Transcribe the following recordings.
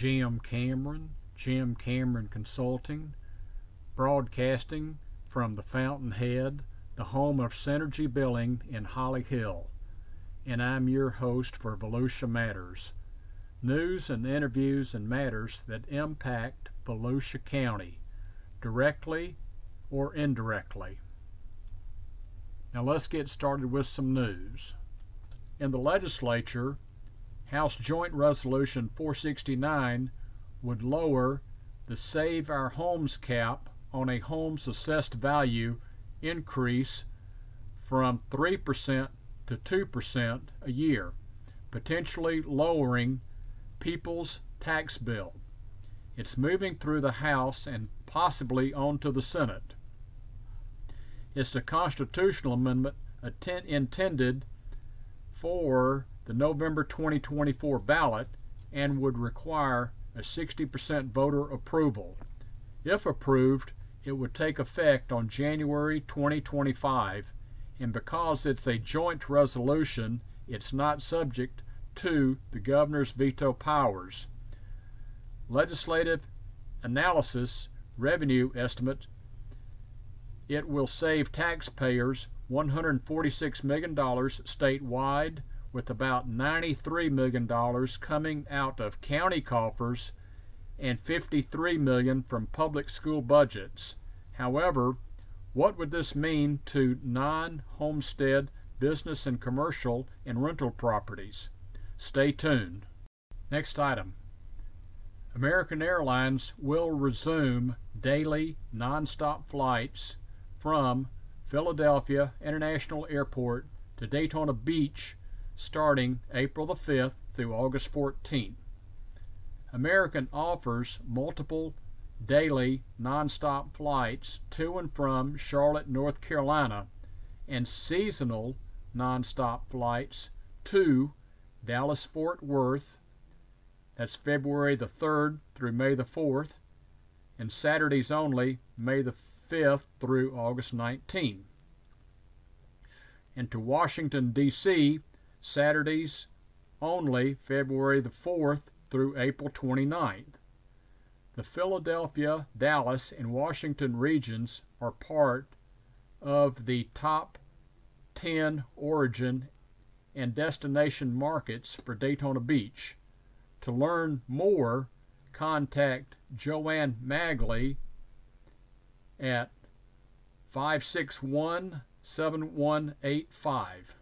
I'm Jim Cameron, Jim Cameron Consulting, broadcasting from the Fountainhead, the home of Synergy Billing in Holly Hill, and I'm your host for Volusia Matters news and interviews and matters that impact Volusia County, directly or indirectly. Now let's get started with some news. In the legislature, House Joint Resolution 469 would lower the Save Our Homes cap on a home's assessed value increase from 3% to 2% a year, potentially lowering people's tax bill. It's moving through the House and possibly onto the Senate. It's a constitutional amendment intended for the November 2024 ballot and would require a 60% voter approval. If approved, it would take effect on January 2025, and because it's a joint resolution, it's not subject to the governor's veto powers. Legislative analysis revenue estimate it will save taxpayers $146 million statewide, with about $93 million coming out of county coffers and 53 million from public school budgets. However, what would this mean to non homestead business and commercial and rental properties? Stay tuned. Next item. American Airlines will resume daily nonstop flights from Philadelphia International Airport to Daytona Beach starting April the 5th through August 14th. American offers multiple daily nonstop flights to and from Charlotte, North Carolina, and seasonal nonstop flights to Dallas Fort Worth. That's February the 3rd through May the 4th, and Saturdays only, May the 5th through August 19th. And to Washington, D.C., Saturdays only, February the 4th through April 29th. The Philadelphia, Dallas, and Washington regions are part of the top 10 origin and destination markets for Daytona Beach. To learn more, contact Joanne Magley at 561 7185.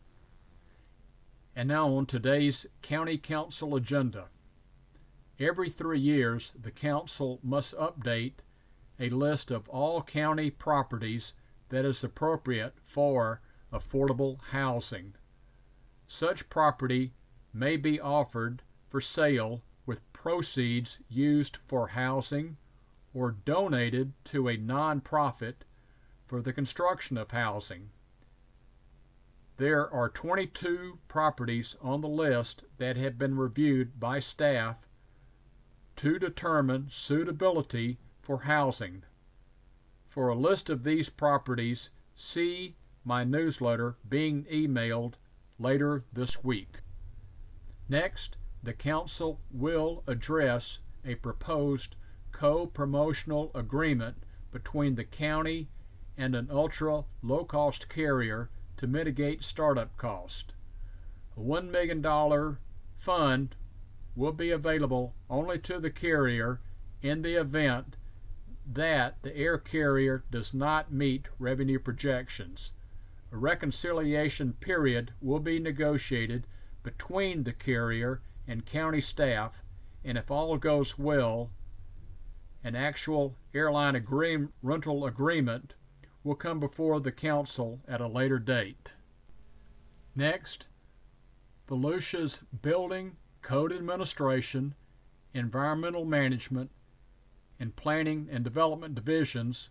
And now on today's County Council agenda. Every three years, the Council must update a list of all county properties that is appropriate for affordable housing. Such property may be offered for sale with proceeds used for housing or donated to a nonprofit for the construction of housing. There are 22 properties on the list that have been reviewed by staff to determine suitability for housing. For a list of these properties, see my newsletter being emailed later this week. Next, the Council will address a proposed co promotional agreement between the county and an ultra low cost carrier to mitigate startup cost. A $1 million fund will be available only to the carrier in the event that the air carrier does not meet revenue projections. A reconciliation period will be negotiated between the carrier and county staff, and if all goes well, an actual airline agree- rental agreement will come before the council at a later date. Next, Volusia's Building Code Administration, Environmental Management, and Planning and Development divisions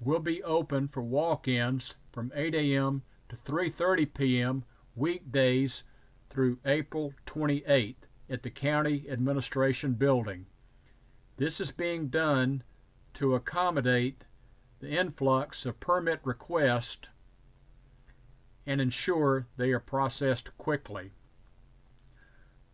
will be open for walk-ins from 8 a.m. to 3:30 p.m. weekdays through April 28th at the County Administration Building. This is being done to accommodate the influx of permit requests and ensure they are processed quickly.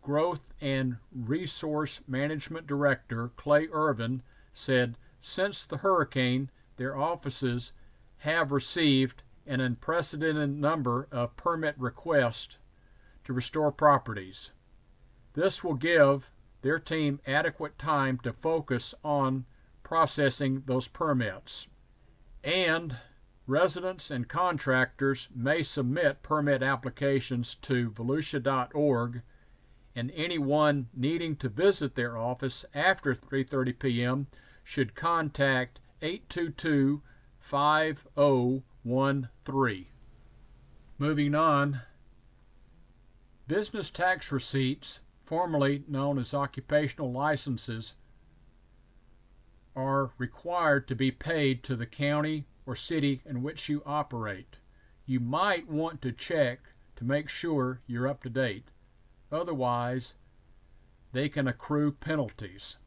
Growth and Resource Management Director Clay Ervin said since the hurricane, their offices have received an unprecedented number of permit requests to restore properties. This will give their team adequate time to focus on processing those permits. And residents and contractors may submit permit applications to volusia.org and anyone needing to visit their office after 3:30 p.m. should contact 822 5013. Moving on, business tax receipts, formerly known as occupational licenses, are required to be paid to the county or city in which you operate. You might want to check to make sure you're up to date. Otherwise, they can accrue penalties.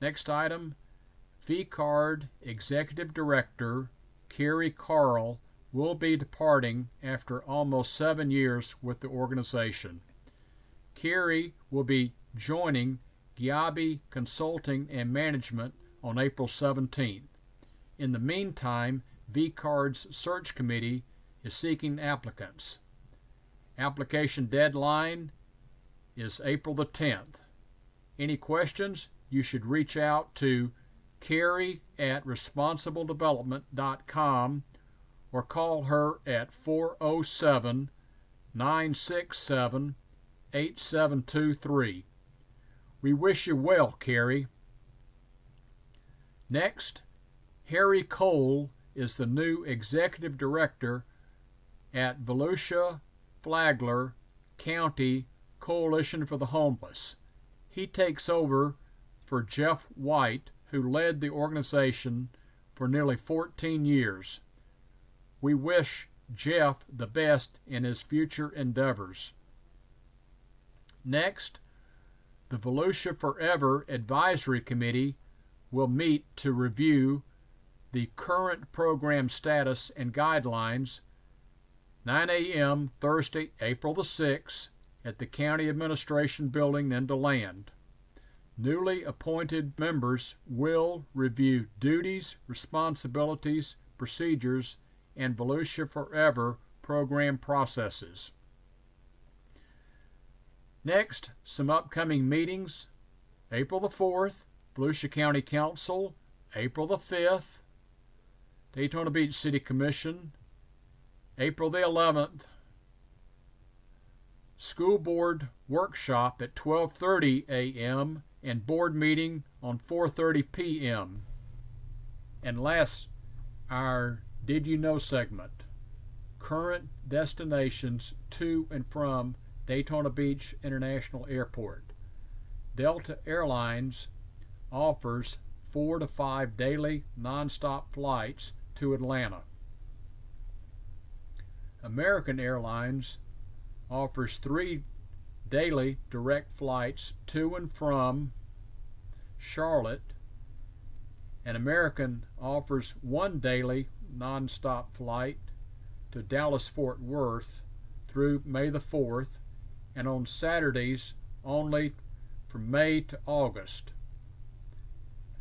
Next item VCARD Executive Director Kerry Carl will be departing after almost seven years with the organization. Kerry will be joining Giabi Consulting and Management on April 17th. In the meantime, VCARD's search committee is seeking applicants. Application deadline is April the 10th. Any questions? You should reach out to Kerry at responsibledevelopment.com or call her at 407 967 8723. We wish you well, Kerry. Next, Harry Cole is the new executive director at Volusia Flagler County Coalition for the Homeless. He takes over for Jeff White, who led the organization for nearly 14 years. We wish Jeff the best in his future endeavors. Next, the Volusia Forever Advisory Committee will meet to review the current program status and guidelines 9 a.m. Thursday, April the 6th at the County Administration Building in DeLand. Newly appointed members will review duties, responsibilities, procedures, and Volusia Forever program processes. Next, some upcoming meetings. April the 4th, Volusia County Council, April the 5th, Daytona Beach City Commission, April the 11th, school board workshop at 12:30 a.m. and board meeting on 4:30 p.m. And last, our Did You Know segment. Current destinations to and from Daytona Beach International Airport. Delta Airlines offers 4 to 5 daily nonstop flights to Atlanta. American Airlines offers three daily direct flights to and from Charlotte, and American offers one daily nonstop flight to Dallas Fort Worth through May the 4th, and on Saturdays only from May to August.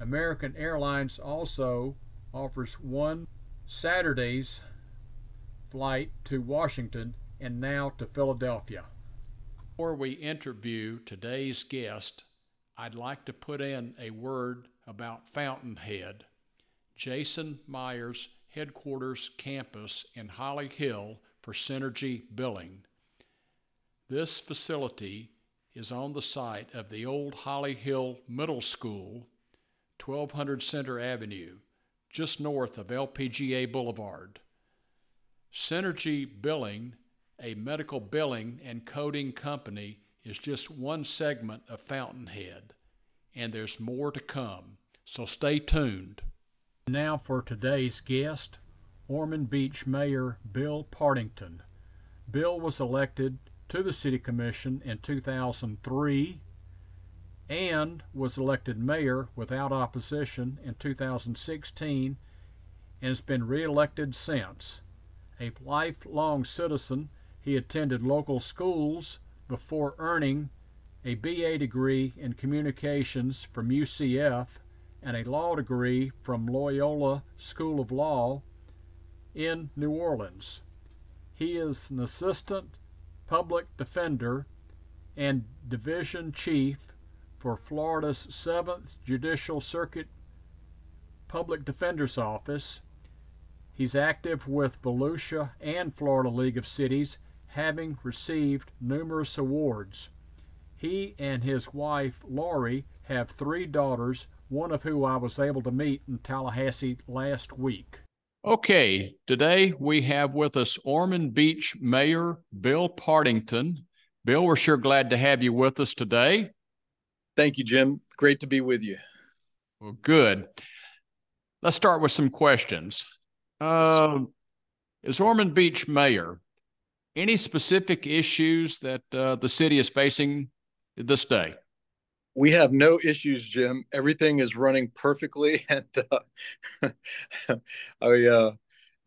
American Airlines also offers one Saturday's flight to Washington and now to Philadelphia. Before we interview today's guest, I'd like to put in a word about Fountainhead, Jason Myers' headquarters campus in Holly Hill for Synergy Billing. This facility is on the site of the old Holly Hill Middle School, 1200 Center Avenue, just north of LPGA Boulevard. Synergy Billing a medical billing and coding company is just one segment of Fountainhead, and there's more to come, so stay tuned. Now for today's guest, Ormond Beach Mayor Bill Partington. Bill was elected to the City Commission in 2003 and was elected mayor without opposition in 2016 and has been reelected since. A lifelong citizen he attended local schools before earning a BA degree in communications from UCF, and a law degree from Loyola School of Law in New Orleans. He is an assistant public defender and division chief for Florida's 7th Judicial Circuit Public Defender's Office. He's active with Volusia and Florida League of Cities, having received numerous awards. He and his wife, Lori, have three daughters, one of who I was able to meet in Tallahassee last week. Okay, today we have with us Ormond Beach Mayor Bill Partington. Bill, we're sure glad to have you with us today. Thank you, Jim. Great to be with you. Well, good. Let's start with some questions. Uh, as Ormond Beach Mayor, any specific issues that uh, the city is facing this day? We have no issues, Jim. Everything is running perfectly, and uh, I uh,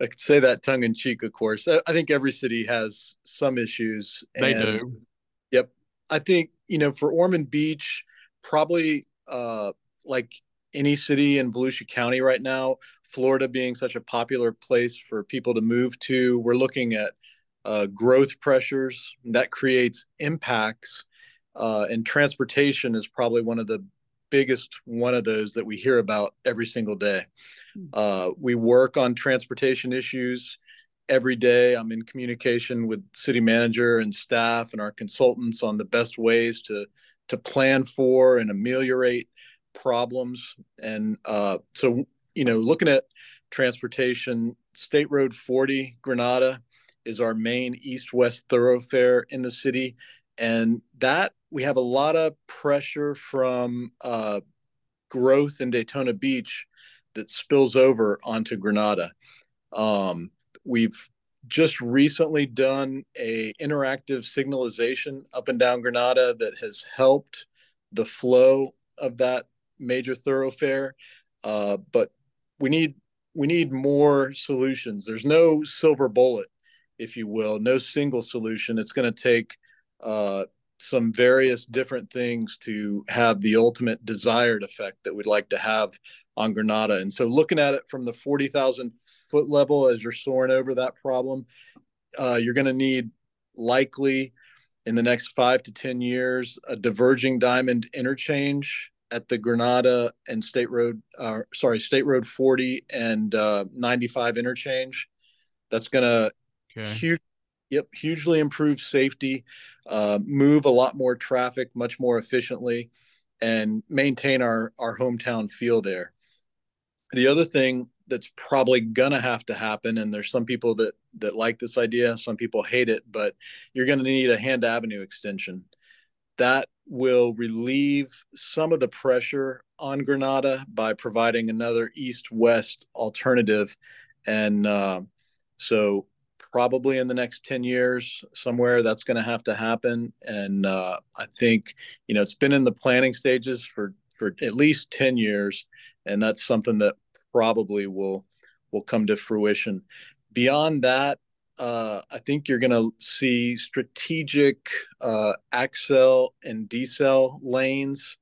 I could say that tongue in cheek, of course. I think every city has some issues. They do. Yep. I think you know for Ormond Beach, probably uh, like any city in Volusia County right now, Florida being such a popular place for people to move to, we're looking at uh, growth pressures that creates impacts uh, and transportation is probably one of the biggest one of those that we hear about every single day. Hmm. Uh, we work on transportation issues every day. I'm in communication with city manager and staff and our consultants on the best ways to to plan for and ameliorate problems. And uh, so, you know, looking at transportation, State Road 40 Granada is our main east-west thoroughfare in the city, and that we have a lot of pressure from uh, growth in Daytona Beach that spills over onto Granada. Um, we've just recently done a interactive signalization up and down Granada that has helped the flow of that major thoroughfare. Uh, but we need we need more solutions. There's no silver bullet, if you will, no single solution. It's going to take uh, some various different things to have the ultimate desired effect that we'd like to have on Granada. And so, looking at it from the 40,000 foot level as you're soaring over that problem, uh, you're going to need likely in the next five to 10 years a diverging diamond interchange at the Granada and State Road, uh, sorry, State Road 40 and uh, 95 interchange. That's going to okay. huge, yep, hugely improve safety uh, move a lot more traffic much more efficiently and maintain our our hometown feel there. The other thing that's probably gonna have to happen and there's some people that that like this idea some people hate it but you're gonna need a hand avenue extension. That will relieve some of the pressure on granada by providing another east west alternative and uh, so probably in the next 10 years somewhere that's going to have to happen. And uh, i think you know it's been in the planning stages for for at least 10 years and that's something that probably will will come to fruition. Beyond that uh, I think you're going to see strategic uh, accel and decel lanes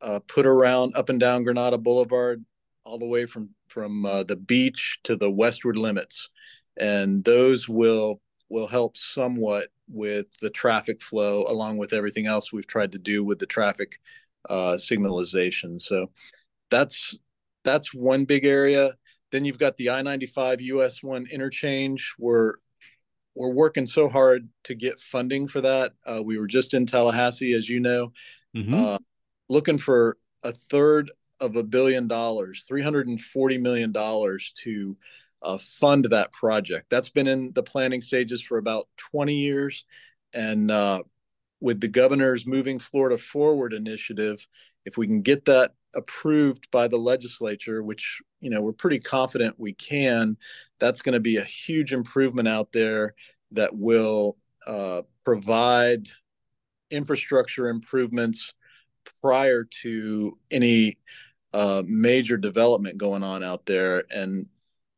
uh, put around up and down Granada Boulevard, all the way from from uh, the beach to the westward limits and those will will help somewhat with the traffic flow along with everything else we've tried to do with the traffic uh, signalization. So that's that's one big area. Then you've got the i-95 us 1 interchange. We're we're working so hard to get funding for that. Uh, we were just in tallahassee as you know. Mm-hmm. uh, looking for a third of a billion dollars 340 million dollars to uh, fund that project. That's been in the planning stages for about 20 years. And uh, with the governor's Moving Florida Forward initiative, if we can get that approved by the legislature, which you know we're pretty confident we can, that's going to be a huge improvement out there that will uh, provide infrastructure improvements prior to any uh, major development going on out there. And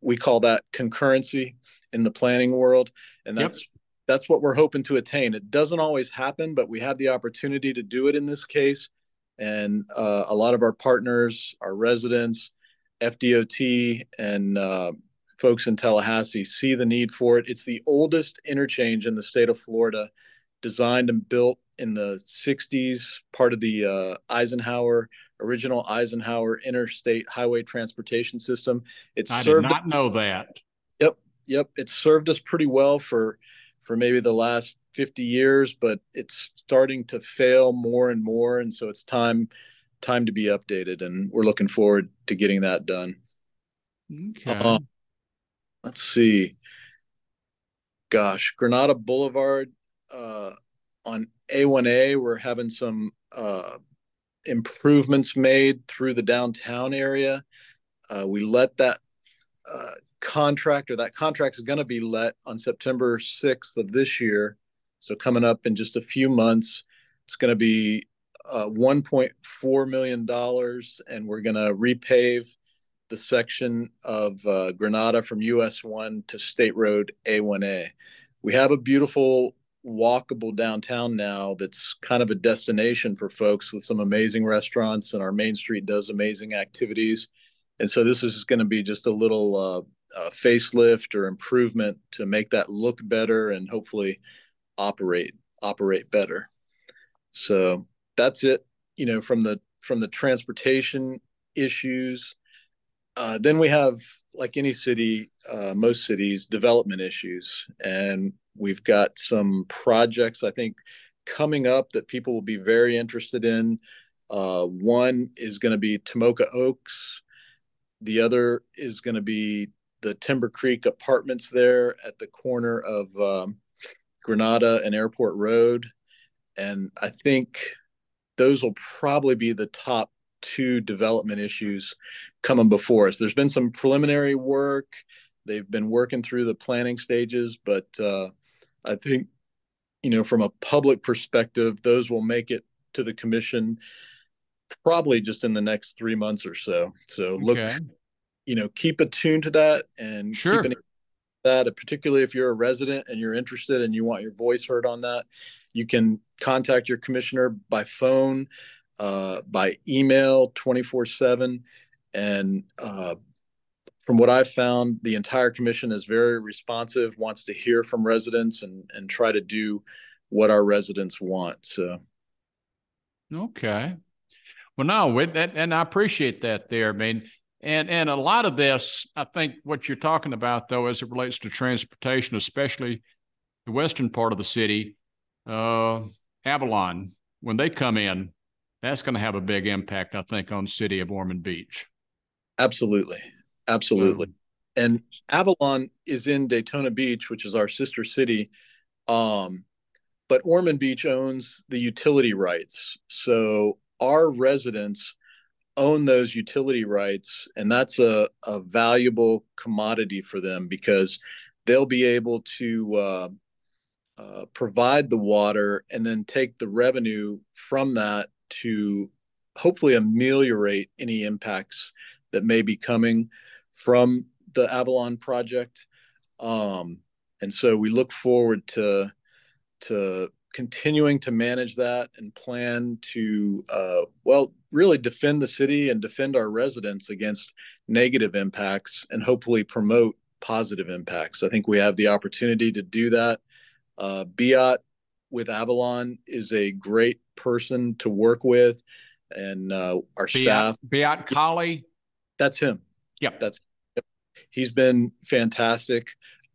we call that concurrency in the planning world and that's yep. that's what we're hoping to attain. It doesn't always happen, but we have the opportunity to do it in this case. And uh, a lot of our partners, our residents, FDOT, and uh, folks in Tallahassee see the need for it. It's the oldest interchange in the state of Florida, designed and built in the 60s, part of the uh, Eisenhower, original Eisenhower interstate highway transportation system. It's I did not know that. Yep. Yep. It's served us pretty well for for maybe the last 50 years, but it's starting to fail more and more. And so it's time time to be updated. And we're looking forward to getting that done. Okay. Um, let's see. Gosh, Granada Boulevard uh, on A1A, we're having some uh, improvements made through the downtown area. Uh, we let that uh, contract or that contract is going to be let on September 6th of this year. So coming up in just a few months, it's going to be uh, 1.4 million dollars, and we're going to repave the section of uh, Granada from US 1 to State Road A1A. We have a beautiful walkable downtown now that's kind of a destination for folks with some amazing restaurants, and our main street does amazing activities. And so this is going to be just a little uh, uh, facelift or improvement to make that look better and hopefully operate operate better. So that's it. You know, from the from the transportation issues. Uh, then we have, like any city, uh, most cities, development issues, and we've got some projects I think coming up that people will be very interested in. Uh, one is going to be Tomoka Oaks. The other is going to be the Timber Creek apartments there at the corner of um, Granada and Airport Road. And I think those will probably be the top two development issues coming before us. There's been some preliminary work. They've been working through the planning stages, but uh, I think, you know, from a public perspective, those will make it to the commission probably just in the next three months or so. So look, okay you know keep attuned to that and sure. keep that particularly if you're a resident and you're interested and you want your voice heard on that you can contact your commissioner by phone uh, by email 24 7 and uh, from what i've found the entire commission is very responsive wants to hear from residents and and try to do what our residents want so. Okay. Well no and i appreciate that there i mean and and a lot of this, I think, what you're talking about, though, as it relates to transportation, especially the western part of the city, uh, Avalon, when they come in, that's going to have a big impact, I think, on the city of Ormond Beach. Absolutely, absolutely. and Avalon is in Daytona Beach, which is our sister city. Um, but Ormond Beach owns the utility rights, so our residents own those utility rights and that's a, a valuable commodity for them because they'll be able to uh, uh, provide the water and then take the revenue from that to hopefully ameliorate any impacts that may be coming from the Avalon project. Um, and so we look forward to to continuing to manage that and plan to uh, well really defend the city and defend our residents against negative impacts and hopefully promote positive impacts. I think we have the opportunity to do that. Uh, Beat with avalon is a great person to work with and uh, our Beat, staff. Beat Kahli? That's him. Yep. That's he's been fantastic.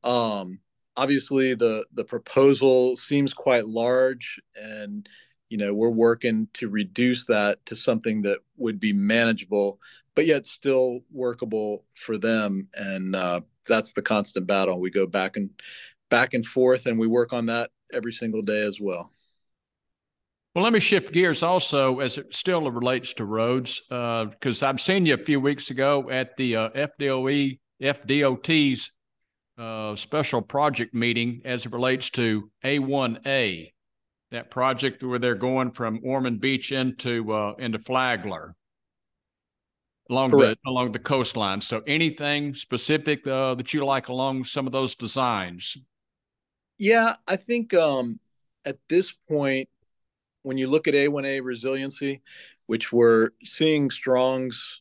Um, obviously the the proposal seems quite large and you know we're working to reduce that to something that would be manageable but yet still workable for them. And uh, that's the constant battle. We go back and back and forth and we work on that every single day as well. Well let me shift gears also as it still relates to roads because uh, i've seen you a few weeks ago at the uh, fdoe fdot's uh, special project meeting as it relates to A1A, that project where they're going from Ormond Beach into uh, into Flagler along Correct. the along the coastline. So anything specific uh, that you like along some of those designs? Yeah, I think um, at this point, when you look at A1A resiliency, which we're seeing strongs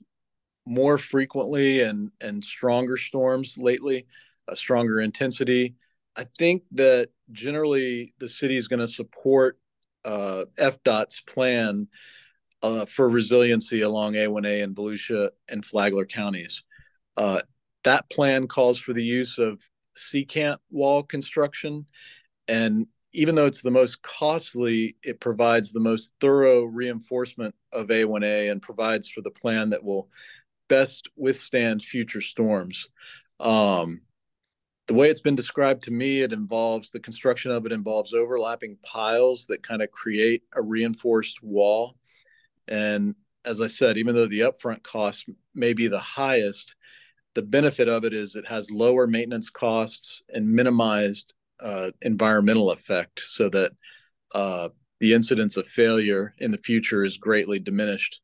more frequently and and stronger storms lately, a stronger intensity. I think that generally the city is going to support uh, FDOT's plan uh, for resiliency along A1A and Volusia and Flagler counties. Uh, that plan calls for the use of secant wall construction. And even though it's the most costly, it provides the most thorough reinforcement of A1A and provides for the plan that will best withstand future storms. Um, the way it's been described to me, it involves the construction of it involves overlapping piles that kind of create a reinforced wall. And as I said, even though the upfront cost may be the highest, the benefit of it is it has lower maintenance costs and minimized uh, environmental effect so that uh, the incidence of failure in the future is greatly diminished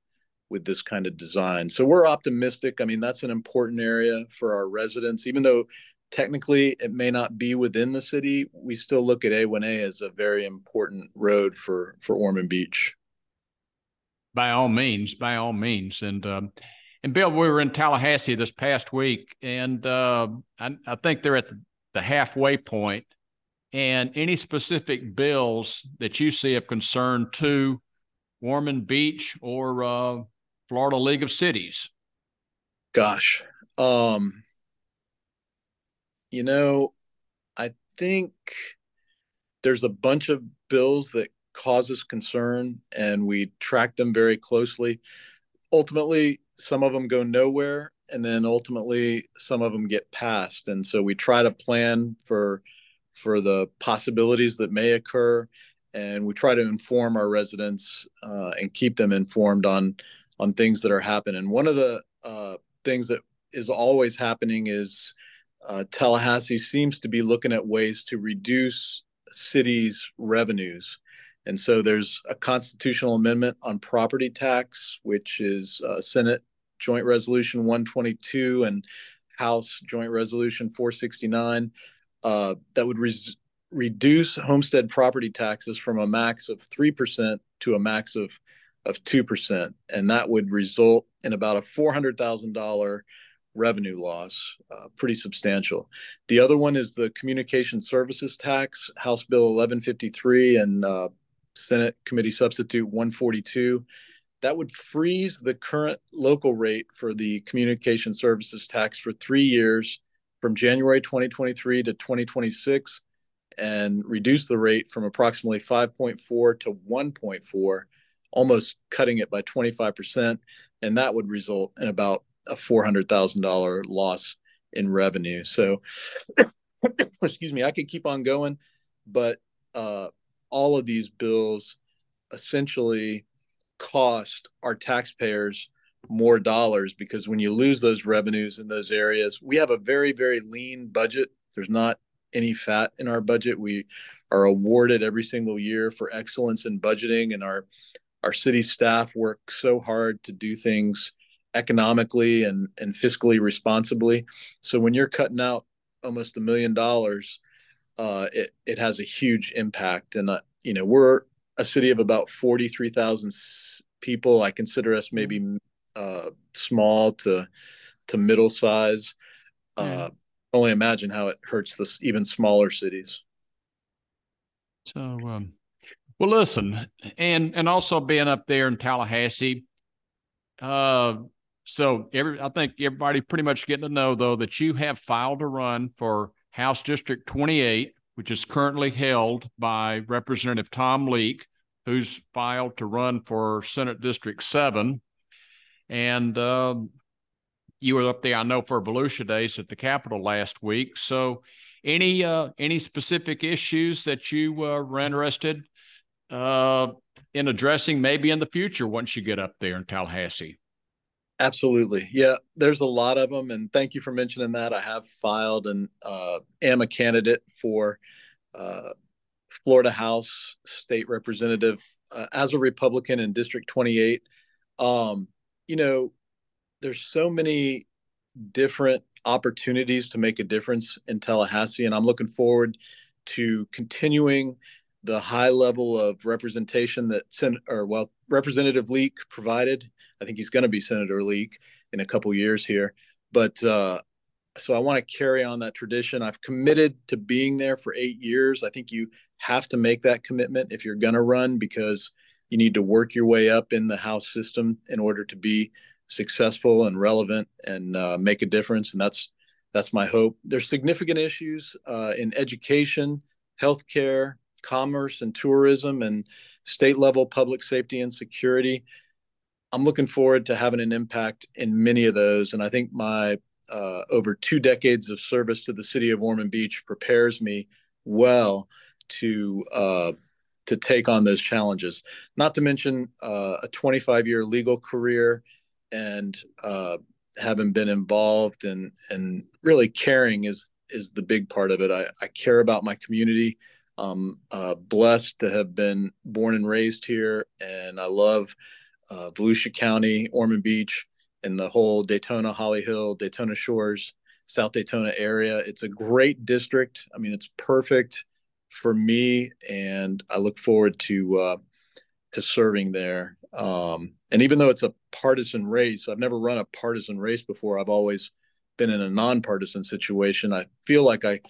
with this kind of design. So we're optimistic. I mean, that's an important area for our residents, even though technically it may not be within the city. We still look at A1A as a very important road for for Ormond Beach. By all means, by all means, and um, and Bill, we were in Tallahassee this past week, and uh, I, I think they're at the, halfway point. And any specific bills that you see of concern to Ormond Beach or uh, Florida League of Cities? Gosh, um, you know, I think there's a bunch of bills that cause us concern, and we track them very closely. Ultimately, some of them go nowhere, and then ultimately some of them get passed, and so we try to plan for for the possibilities that may occur and we try to inform our residents uh, and keep them informed on on things that are happening. One of the uh, things that is always happening is uh, Tallahassee seems to be looking at ways to reduce cities' revenues. And so there's a constitutional amendment on property tax, which is uh, Senate Joint Resolution 122 and House Joint Resolution 469, uh, that would res- reduce homestead property taxes from a max of 3% to a max of of 2%. And that would result in about a $400,000 revenue loss, uh, pretty substantial. The other one is the communication services tax, House Bill 1153 and uh, Senate Committee Substitute 142. That would freeze the current local rate for the communication services tax for three years from January 2023 to 2026 and reduce the rate from approximately 5.4 to 1.4 almost cutting it by 25%. And that would result in about a $400,000 loss in revenue. So, excuse me, I could keep on going, but uh, all of these bills essentially cost our taxpayers more dollars because when you lose those revenues in those areas, we have a very, very lean budget. There's not any fat in our budget. We are awarded every single year for excellence in budgeting, and our our city staff work so hard to do things economically and, and fiscally responsibly. So when you're cutting out almost a million dollars, uh, it, it has a huge impact. And, uh, you know, we're a city of about 43,000 people. I consider us maybe uh, small to, to middle size. Uh, only imagine how it hurts the even smaller cities. So, um, well, listen, and and also being up there in Tallahassee, uh, so every I think everybody pretty much getting to know though that you have filed a run for House District 28, which is currently held by Representative Tom Leek, who's filed to run for Senate District 7, and uh, you were up there, I know, for Volusia Days at the Capitol last week. So, any uh, any specific issues that you uh, were interested uh, in addressing maybe in the future once you get up there in Tallahassee? Absolutely. Yeah, there's a lot of them. And thank you for mentioning that. I have filed and uh, am a candidate for uh, Florida House State Representative uh, as a Republican in District 28. Um, you know, there's so many different opportunities to make a difference in Tallahassee. And I'm looking forward to continuing the high level of representation that Sen- or well Representative Leek provided. I think he's going to be Senator Leek in a couple years here, but uh, so I want to carry on that tradition. I've committed to being there for eight years. I think you have to make that commitment if you're going to run because you need to work your way up in the House system in order to be successful and relevant and uh, make a difference. And that's that's my hope. There's significant issues uh, in education, healthcare, commerce, and tourism, and state level public safety and security. I'm looking forward to having an impact in many of those, and I think my uh, over two decades of service to the city of Ormond Beach prepares me well to uh, to take on those challenges. Not to mention uh, a 25 year legal career and uh, having been involved and and really caring is is the big part of it. I, I care about my community. I'm uh, blessed to have been born and raised here, and I love uh, Volusia County, Ormond Beach, and the whole Daytona, Holly Hill, Daytona Shores, South Daytona area. It's a great district. I mean, it's perfect for me, and I look forward to uh, to serving there. Um, and even though it's a partisan race, I've never run a partisan race before. I've always been in a nonpartisan situation. I feel like I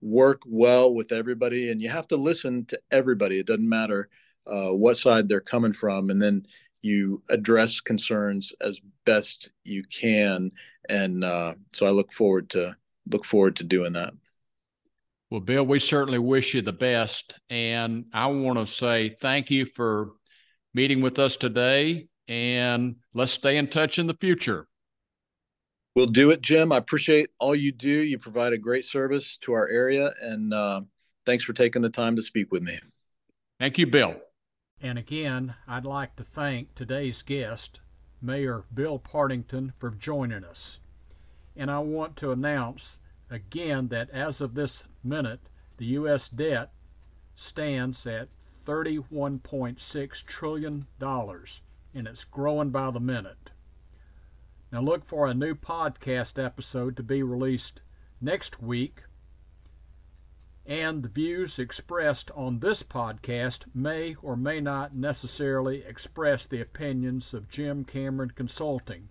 work well with everybody, and you have to listen to everybody. It doesn't matter uh, what side they're coming from, and then you address concerns as best you can. And uh, so I look forward to look forward to doing that. Well, Bill, we certainly wish you the best. And I want to say thank you for meeting with us today. And let's stay in touch in the future. We'll do it, Jim. I appreciate all you do. You provide a great service to our area. And uh, thanks for taking the time to speak with me. Thank you, Bill. And again, I'd like to thank today's guest, Mayor Bill Partington, for joining us. And I want to announce again that as of this minute, the U.S. debt stands at $31.6 trillion, and it's growing by the minute. Now, look for a new podcast episode to be released next week. And the views expressed on this podcast may or may not necessarily express the opinions of Jim Cameron Consulting.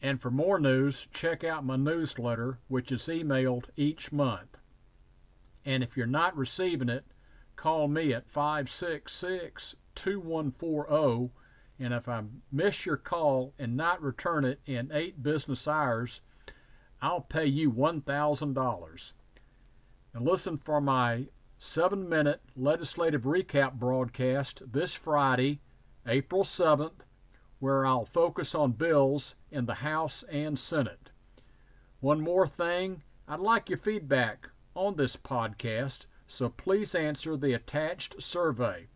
And for more news, check out my newsletter, which is emailed each month. And if you're not receiving it, call me at 566 2140. And if I miss your call and not return it in eight business hours, I'll pay you $1,000. And listen for my seven minute legislative recap broadcast this Friday, April 7th where I'll focus on bills in the House and Senate. One more thing, I'd like your feedback on this podcast, so please answer the attached survey.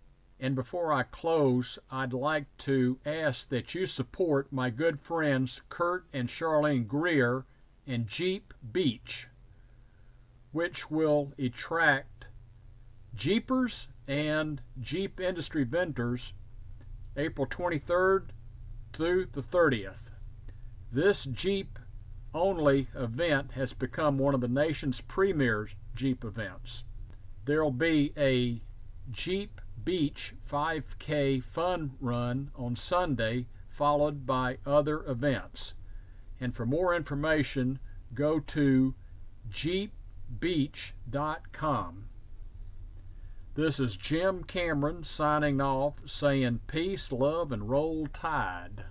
And before I close, I'd like to ask that you support my good friends Kurt and Charlene Greer and Jeep Beach, which will attract Jeepers and Jeep industry vendors April 23rd through the 30th. This Jeep only event has become one of the nation's premier Jeep events. There'll be a Jeep Beach 5K fun run on Sunday, followed by other events. And for more information, go to jeepbeach.com. This is Jim Cameron signing off, saying peace, love, and roll tide.